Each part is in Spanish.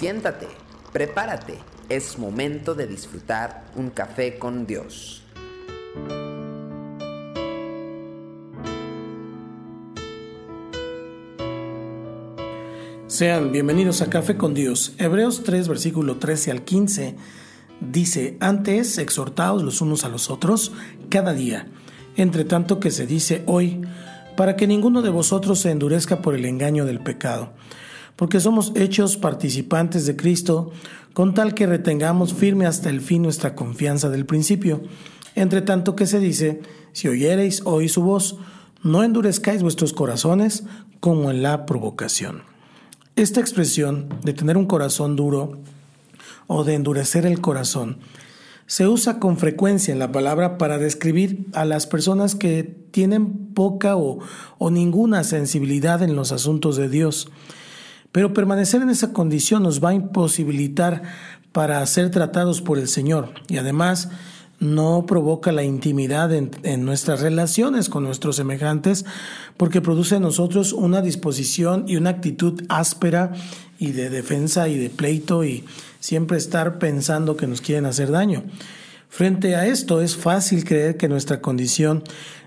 Siéntate, prepárate, es momento de disfrutar un café con Dios. Sean bienvenidos a Café con Dios. Hebreos 3, versículo 13 al 15 dice, antes exhortaos los unos a los otros cada día, entre tanto que se dice hoy, para que ninguno de vosotros se endurezca por el engaño del pecado, porque somos hechos participantes de Cristo, con tal que retengamos firme hasta el fin nuestra confianza del principio. Entre tanto que se dice, si oyereis hoy su voz, no endurezcáis vuestros corazones como en la provocación. Esta expresión de tener un corazón duro o de endurecer el corazón se usa con frecuencia en la palabra para describir a las personas que tienen poca o, o, ninguna sensibilidad en los asuntos de Dios. Pero permanecer en esa condición nos va a imposibilitar para ser tratados por el Señor y además no provoca la intimidad en, nuestras relaciones con nuestros semejantes porque produce en nosotros una disposición y una actitud áspera y de defensa y de pleito y siempre estar pensando que nos quieren hacer daño. Frente a esto es fácil creer que nuestra condición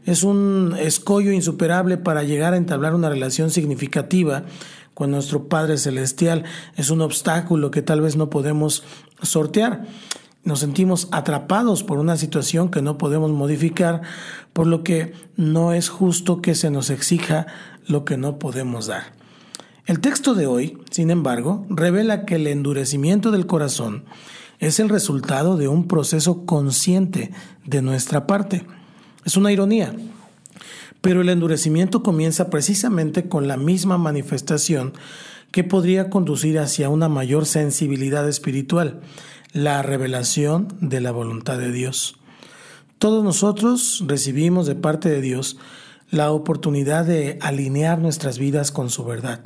es un escollo insuperable para llegar a entablar una relación significativa con nuestro Padre Celestial. Es un obstáculo que tal vez no podemos sortear nos sentimos atrapados por una situación que no podemos modificar, por lo que no es justo que se nos exija lo que no podemos dar. El texto de hoy, sin embargo, revela que el endurecimiento del corazón es el resultado de un proceso consciente de nuestra parte. Es una ironía, pero el endurecimiento comienza precisamente con la misma manifestación que podría conducir hacia una mayor sensibilidad espiritual la revelación de la voluntad de Dios. Todos nosotros recibimos de parte de Dios la oportunidad de alinear nuestras vidas con su verdad.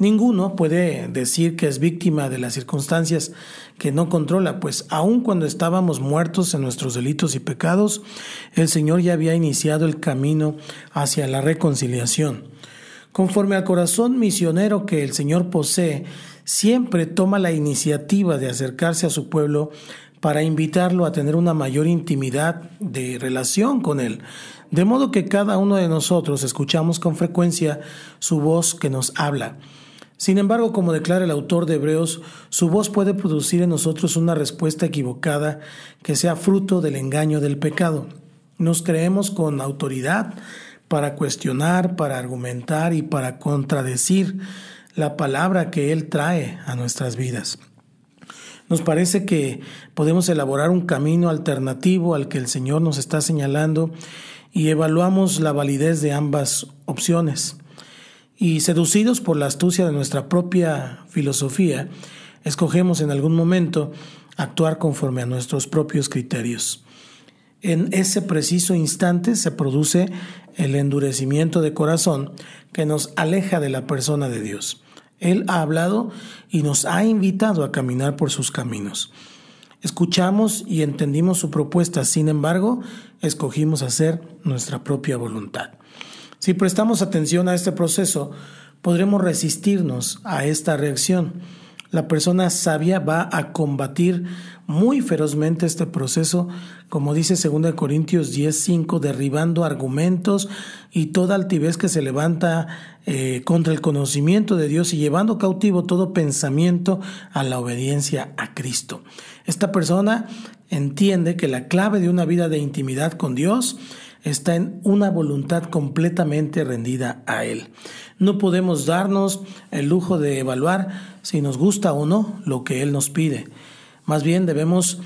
Ninguno puede decir que es víctima de las circunstancias que no controla, pues aun cuando estábamos muertos en nuestros delitos y pecados, el Señor ya había iniciado el camino hacia la reconciliación. Conforme al corazón misionero que el Señor posee, siempre toma la iniciativa de acercarse a su pueblo para invitarlo a tener una mayor intimidad de relación con Él. De modo que cada uno de nosotros escuchamos con frecuencia su voz que nos habla. Sin embargo, como declara el autor de Hebreos, su voz puede producir en nosotros una respuesta equivocada que sea fruto del engaño del pecado. Nos creemos con autoridad para cuestionar, para argumentar y para contradecir la palabra que Él trae a nuestras vidas. Nos parece que podemos elaborar un camino alternativo al que el Señor nos está señalando y evaluamos la validez de ambas opciones. Y seducidos por la astucia de nuestra propia filosofía, escogemos en algún momento actuar conforme a nuestros propios criterios. En ese preciso instante se produce el endurecimiento de corazón que nos aleja de la persona de Dios. Él ha hablado y nos ha invitado a caminar por sus caminos. Escuchamos y entendimos su propuesta, sin embargo, escogimos hacer nuestra propia voluntad. Si prestamos atención a este proceso, podremos resistirnos a esta reacción. La persona sabia va a combatir muy ferozmente este proceso, como dice 2 Corintios 10:5, derribando argumentos y toda altivez que se levanta eh, contra el conocimiento de Dios y llevando cautivo todo pensamiento a la obediencia a Cristo. Esta persona entiende que la clave de una vida de intimidad con Dios está en una voluntad completamente rendida a Él. No podemos darnos el lujo de evaluar si nos gusta o no lo que Él nos pide. Más bien debemos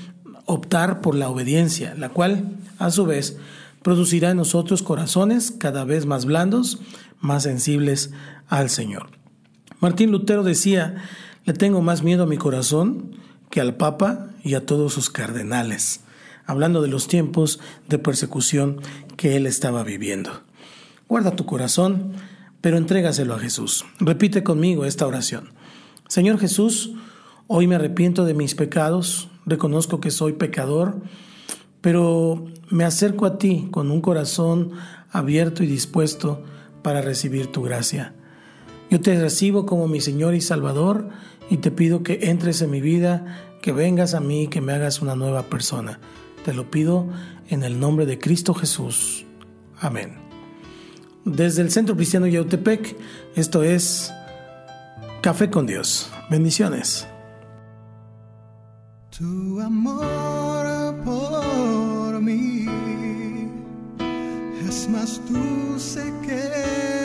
optar por la obediencia, la cual, a su vez, producirá en nosotros corazones cada vez más blandos, más sensibles al Señor. Martín Lutero decía, le tengo más miedo a mi corazón que al Papa y a todos sus cardenales, hablando de los tiempos de persecución que él estaba viviendo. Guarda tu corazón, pero entrégaselo a Jesús. Repite conmigo esta oración. Señor Jesús, Hoy me arrepiento de mis pecados, reconozco que soy pecador, pero me acerco a ti con un corazón abierto y dispuesto para recibir tu gracia. Yo te recibo como mi Señor y Salvador y te pido que entres en mi vida, que vengas a mí, que me hagas una nueva persona. Te lo pido en el nombre de Cristo Jesús. Amén. Desde el Centro Cristiano Yautepec, esto es Café con Dios. Bendiciones. Tu amor por mí es más dulce que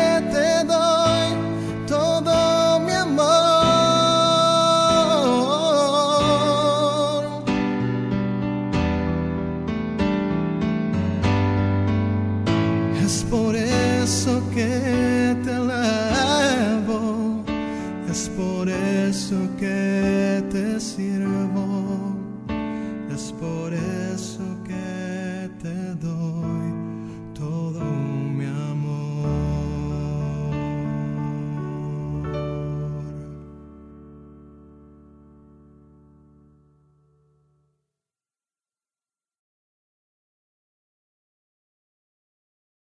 que te sirvo,